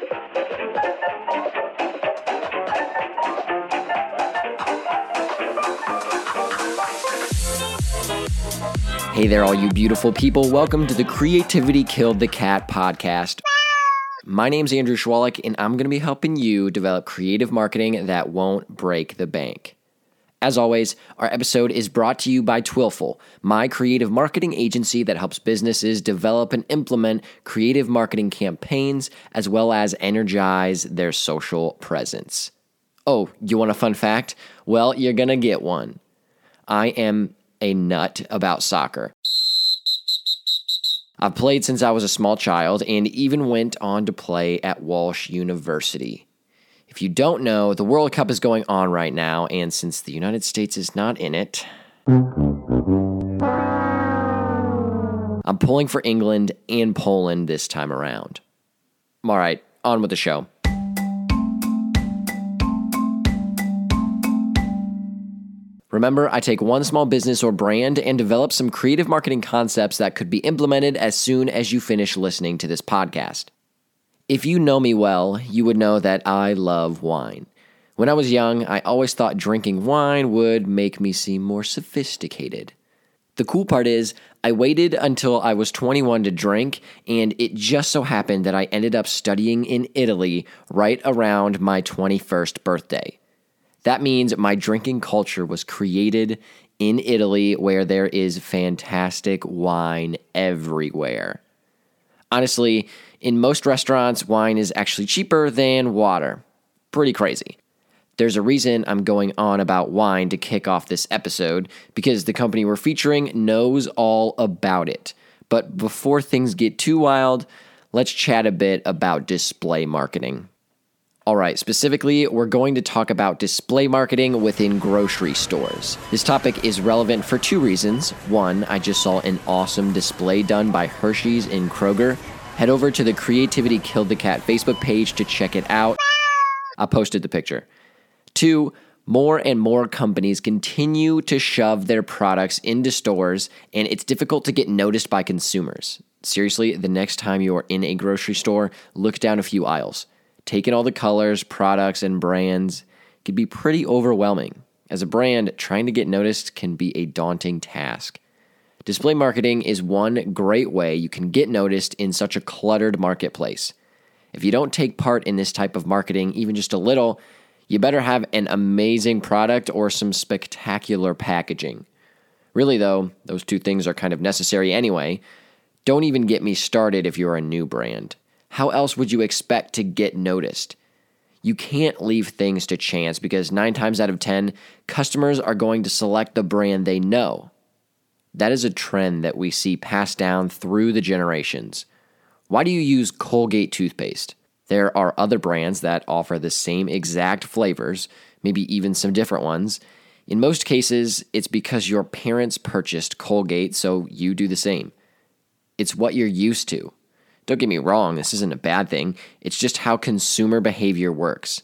Hey there, all you beautiful people. Welcome to the Creativity Killed the Cat podcast. My name's Andrew Schwalik, and I'm going to be helping you develop creative marketing that won't break the bank. As always, our episode is brought to you by Twilful, my creative marketing agency that helps businesses develop and implement creative marketing campaigns as well as energize their social presence. Oh, you want a fun fact? Well, you're going to get one. I am a nut about soccer. I've played since I was a small child and even went on to play at Walsh University. If you don't know, the World Cup is going on right now, and since the United States is not in it, I'm pulling for England and Poland this time around. All right, on with the show. Remember, I take one small business or brand and develop some creative marketing concepts that could be implemented as soon as you finish listening to this podcast. If you know me well, you would know that I love wine. When I was young, I always thought drinking wine would make me seem more sophisticated. The cool part is, I waited until I was 21 to drink, and it just so happened that I ended up studying in Italy right around my 21st birthday. That means my drinking culture was created in Italy where there is fantastic wine everywhere. Honestly, in most restaurants, wine is actually cheaper than water. Pretty crazy. There's a reason I'm going on about wine to kick off this episode because the company we're featuring knows all about it. But before things get too wild, let's chat a bit about display marketing. All right, specifically, we're going to talk about display marketing within grocery stores. This topic is relevant for two reasons. One, I just saw an awesome display done by Hershey's in Kroger. Head over to the Creativity Killed the Cat Facebook page to check it out. I posted the picture. Two, more and more companies continue to shove their products into stores, and it's difficult to get noticed by consumers. Seriously, the next time you are in a grocery store, look down a few aisles taking all the colors, products, and brands can be pretty overwhelming. As a brand, trying to get noticed can be a daunting task. Display marketing is one great way you can get noticed in such a cluttered marketplace. If you don't take part in this type of marketing, even just a little, you better have an amazing product or some spectacular packaging. Really, though, those two things are kind of necessary anyway. Don't even get me started if you're a new brand. How else would you expect to get noticed? You can't leave things to chance because nine times out of 10, customers are going to select the brand they know. That is a trend that we see passed down through the generations. Why do you use Colgate toothpaste? There are other brands that offer the same exact flavors, maybe even some different ones. In most cases, it's because your parents purchased Colgate, so you do the same. It's what you're used to. Don't get me wrong, this isn't a bad thing. It's just how consumer behavior works.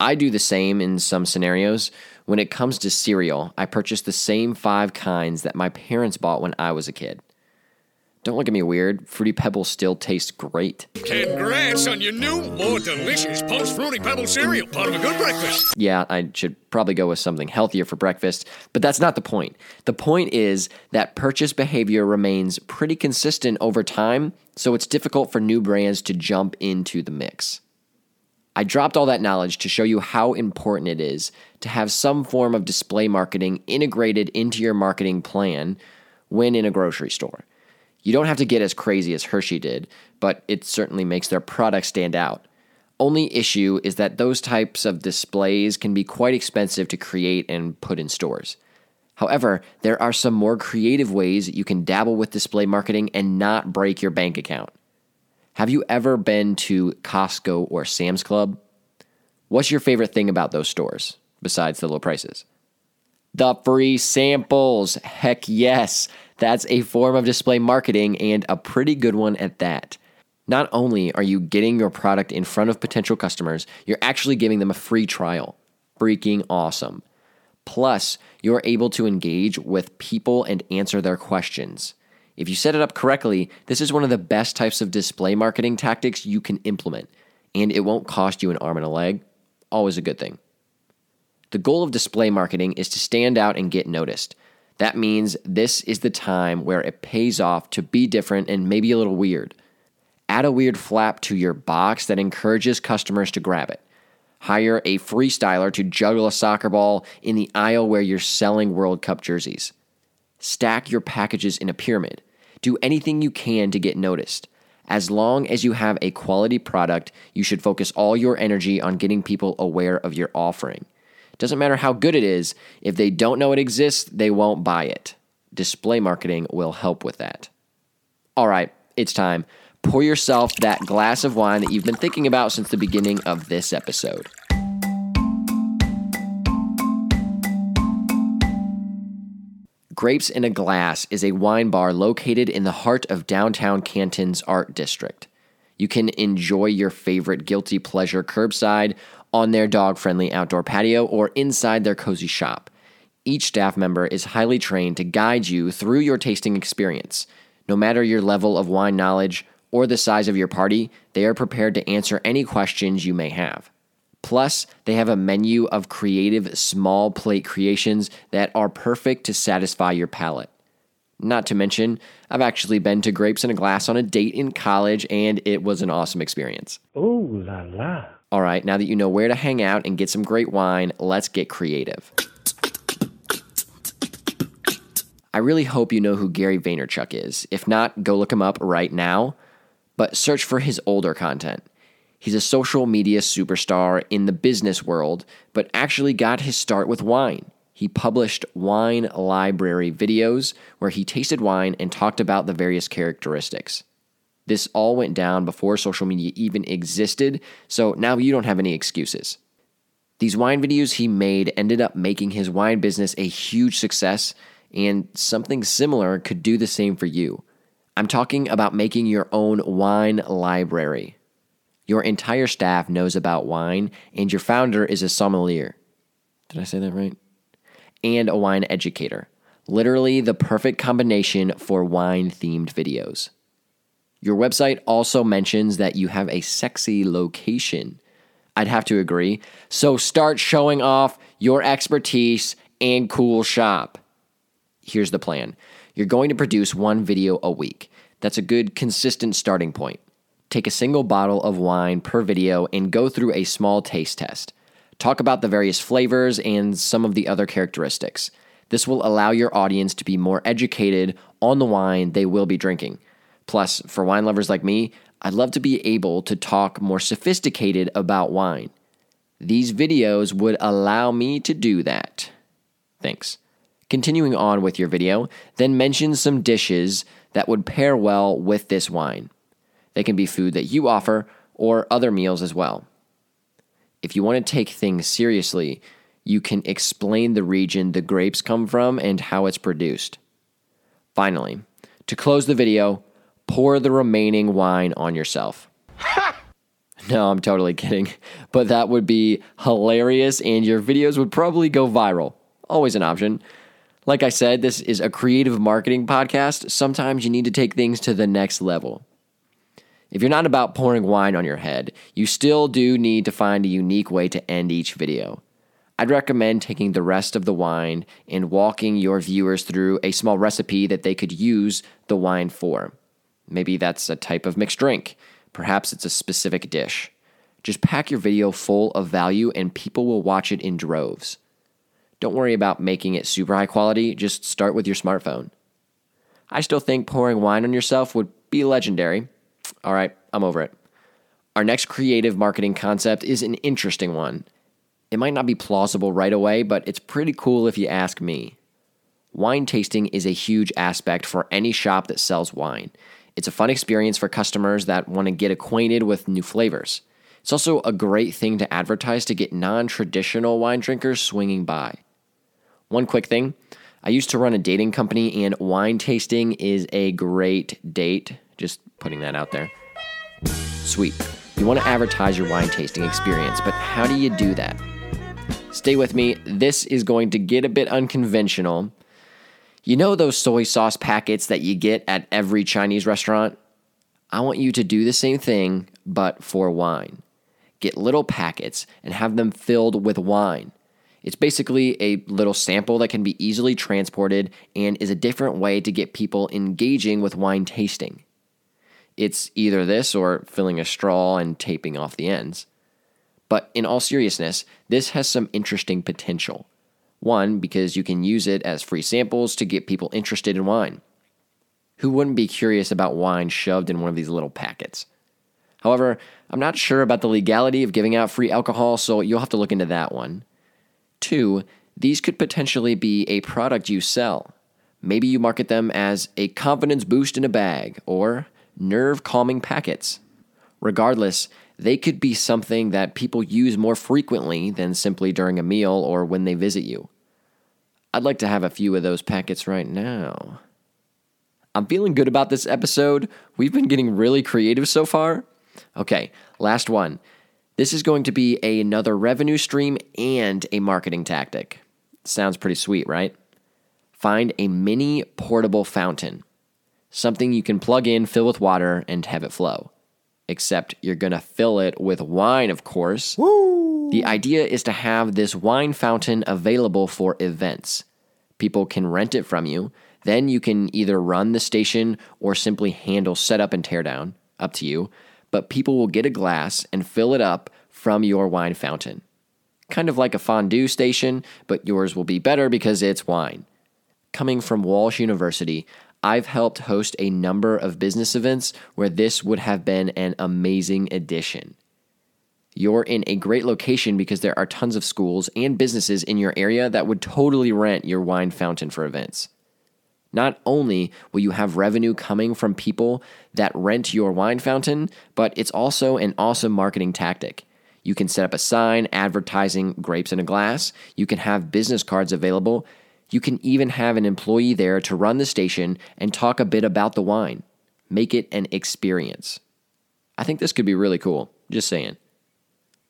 I do the same in some scenarios. When it comes to cereal, I purchase the same five kinds that my parents bought when I was a kid. Don't look at me weird. Fruity Pebbles still taste great. Congrats on your new, more delicious Post Fruity Pebble cereal, part of a good breakfast. Yeah, I should probably go with something healthier for breakfast, but that's not the point. The point is that purchase behavior remains pretty consistent over time, so it's difficult for new brands to jump into the mix. I dropped all that knowledge to show you how important it is to have some form of display marketing integrated into your marketing plan when in a grocery store. You don't have to get as crazy as Hershey did, but it certainly makes their product stand out. Only issue is that those types of displays can be quite expensive to create and put in stores. However, there are some more creative ways you can dabble with display marketing and not break your bank account. Have you ever been to Costco or Sam's Club? What's your favorite thing about those stores besides the low prices? The free samples. Heck yes. That's a form of display marketing and a pretty good one at that. Not only are you getting your product in front of potential customers, you're actually giving them a free trial. Freaking awesome. Plus, you're able to engage with people and answer their questions. If you set it up correctly, this is one of the best types of display marketing tactics you can implement. and it won't cost you an arm and a leg. Always a good thing. The goal of display marketing is to stand out and get noticed. That means this is the time where it pays off to be different and maybe a little weird. Add a weird flap to your box that encourages customers to grab it. Hire a freestyler to juggle a soccer ball in the aisle where you're selling World Cup jerseys. Stack your packages in a pyramid. Do anything you can to get noticed. As long as you have a quality product, you should focus all your energy on getting people aware of your offering. Doesn't matter how good it is, if they don't know it exists, they won't buy it. Display marketing will help with that. All right, it's time. Pour yourself that glass of wine that you've been thinking about since the beginning of this episode. Grapes in a Glass is a wine bar located in the heart of downtown Canton's Art District. You can enjoy your favorite guilty pleasure curbside, on their dog friendly outdoor patio, or inside their cozy shop. Each staff member is highly trained to guide you through your tasting experience. No matter your level of wine knowledge or the size of your party, they are prepared to answer any questions you may have. Plus, they have a menu of creative small plate creations that are perfect to satisfy your palate. Not to mention, I've actually been to Grapes in a Glass on a date in college, and it was an awesome experience. Ooh la la. All right, now that you know where to hang out and get some great wine, let's get creative. I really hope you know who Gary Vaynerchuk is. If not, go look him up right now. But search for his older content. He's a social media superstar in the business world, but actually got his start with wine. He published wine library videos where he tasted wine and talked about the various characteristics. This all went down before social media even existed, so now you don't have any excuses. These wine videos he made ended up making his wine business a huge success, and something similar could do the same for you. I'm talking about making your own wine library. Your entire staff knows about wine, and your founder is a sommelier. Did I say that right? And a wine educator. Literally the perfect combination for wine themed videos. Your website also mentions that you have a sexy location. I'd have to agree. So start showing off your expertise and cool shop. Here's the plan you're going to produce one video a week. That's a good, consistent starting point. Take a single bottle of wine per video and go through a small taste test. Talk about the various flavors and some of the other characteristics. This will allow your audience to be more educated on the wine they will be drinking. Plus, for wine lovers like me, I'd love to be able to talk more sophisticated about wine. These videos would allow me to do that. Thanks. Continuing on with your video, then mention some dishes that would pair well with this wine. They can be food that you offer or other meals as well. If you want to take things seriously, you can explain the region the grapes come from and how it's produced. Finally, to close the video, pour the remaining wine on yourself. no, I'm totally kidding. But that would be hilarious and your videos would probably go viral. Always an option. Like I said, this is a creative marketing podcast. Sometimes you need to take things to the next level. If you're not about pouring wine on your head, you still do need to find a unique way to end each video. I'd recommend taking the rest of the wine and walking your viewers through a small recipe that they could use the wine for. Maybe that's a type of mixed drink. Perhaps it's a specific dish. Just pack your video full of value and people will watch it in droves. Don't worry about making it super high quality, just start with your smartphone. I still think pouring wine on yourself would be legendary. All right, I'm over it. Our next creative marketing concept is an interesting one. It might not be plausible right away, but it's pretty cool if you ask me. Wine tasting is a huge aspect for any shop that sells wine. It's a fun experience for customers that want to get acquainted with new flavors. It's also a great thing to advertise to get non traditional wine drinkers swinging by. One quick thing I used to run a dating company, and wine tasting is a great date. Just putting that out there. Sweet. You want to advertise your wine tasting experience, but how do you do that? Stay with me. This is going to get a bit unconventional. You know those soy sauce packets that you get at every Chinese restaurant? I want you to do the same thing, but for wine. get little packets and have them filled with wine. It's basically a little sample that can be easily transported and is a different way to get people engaging with wine tasting. It's either this or filling a straw and taping off the ends. But in all seriousness, this has some interesting potential. One, because you can use it as free samples to get people interested in wine. Who wouldn't be curious about wine shoved in one of these little packets? However, I'm not sure about the legality of giving out free alcohol, so you'll have to look into that one. Two, these could potentially be a product you sell. Maybe you market them as a confidence boost in a bag or nerve calming packets. Regardless, they could be something that people use more frequently than simply during a meal or when they visit you. I'd like to have a few of those packets right now. I'm feeling good about this episode. We've been getting really creative so far. Okay, last one. This is going to be a, another revenue stream and a marketing tactic. Sounds pretty sweet, right? Find a mini portable fountain, something you can plug in, fill with water, and have it flow. Except you're going to fill it with wine, of course. Woo! The idea is to have this wine fountain available for events. People can rent it from you. Then you can either run the station or simply handle setup and teardown, up to you but people will get a glass and fill it up from your wine fountain. Kind of like a fondue station, but yours will be better because it's wine. Coming from Walsh University, I've helped host a number of business events where this would have been an amazing addition. You're in a great location because there are tons of schools and businesses in your area that would totally rent your wine fountain for events. Not only will you have revenue coming from people that rent your wine fountain, but it's also an awesome marketing tactic. You can set up a sign advertising grapes in a glass. You can have business cards available. You can even have an employee there to run the station and talk a bit about the wine. Make it an experience. I think this could be really cool. Just saying.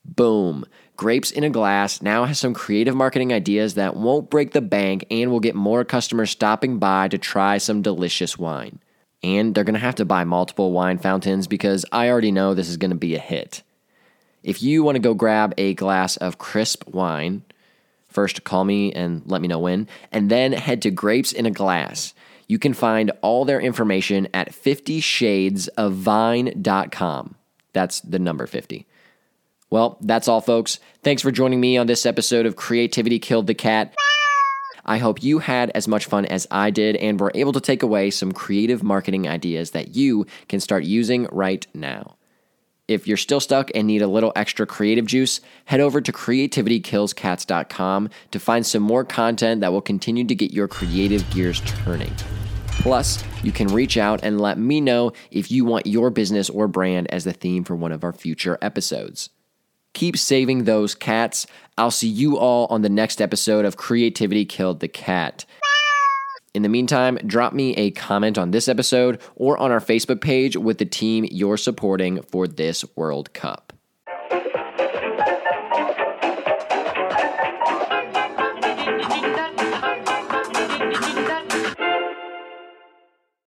Boom. Grapes in a Glass now has some creative marketing ideas that won't break the bank and will get more customers stopping by to try some delicious wine. And they're going to have to buy multiple wine fountains because I already know this is going to be a hit. If you want to go grab a glass of crisp wine, first call me and let me know when, and then head to Grapes in a Glass. You can find all their information at 50shadesofvine.com. That's the number 50. Well, that's all, folks. Thanks for joining me on this episode of Creativity Killed the Cat. I hope you had as much fun as I did and were able to take away some creative marketing ideas that you can start using right now. If you're still stuck and need a little extra creative juice, head over to creativitykillscats.com to find some more content that will continue to get your creative gears turning. Plus, you can reach out and let me know if you want your business or brand as the theme for one of our future episodes. Keep saving those cats. I'll see you all on the next episode of Creativity Killed the Cat. In the meantime, drop me a comment on this episode or on our Facebook page with the team you're supporting for this World Cup.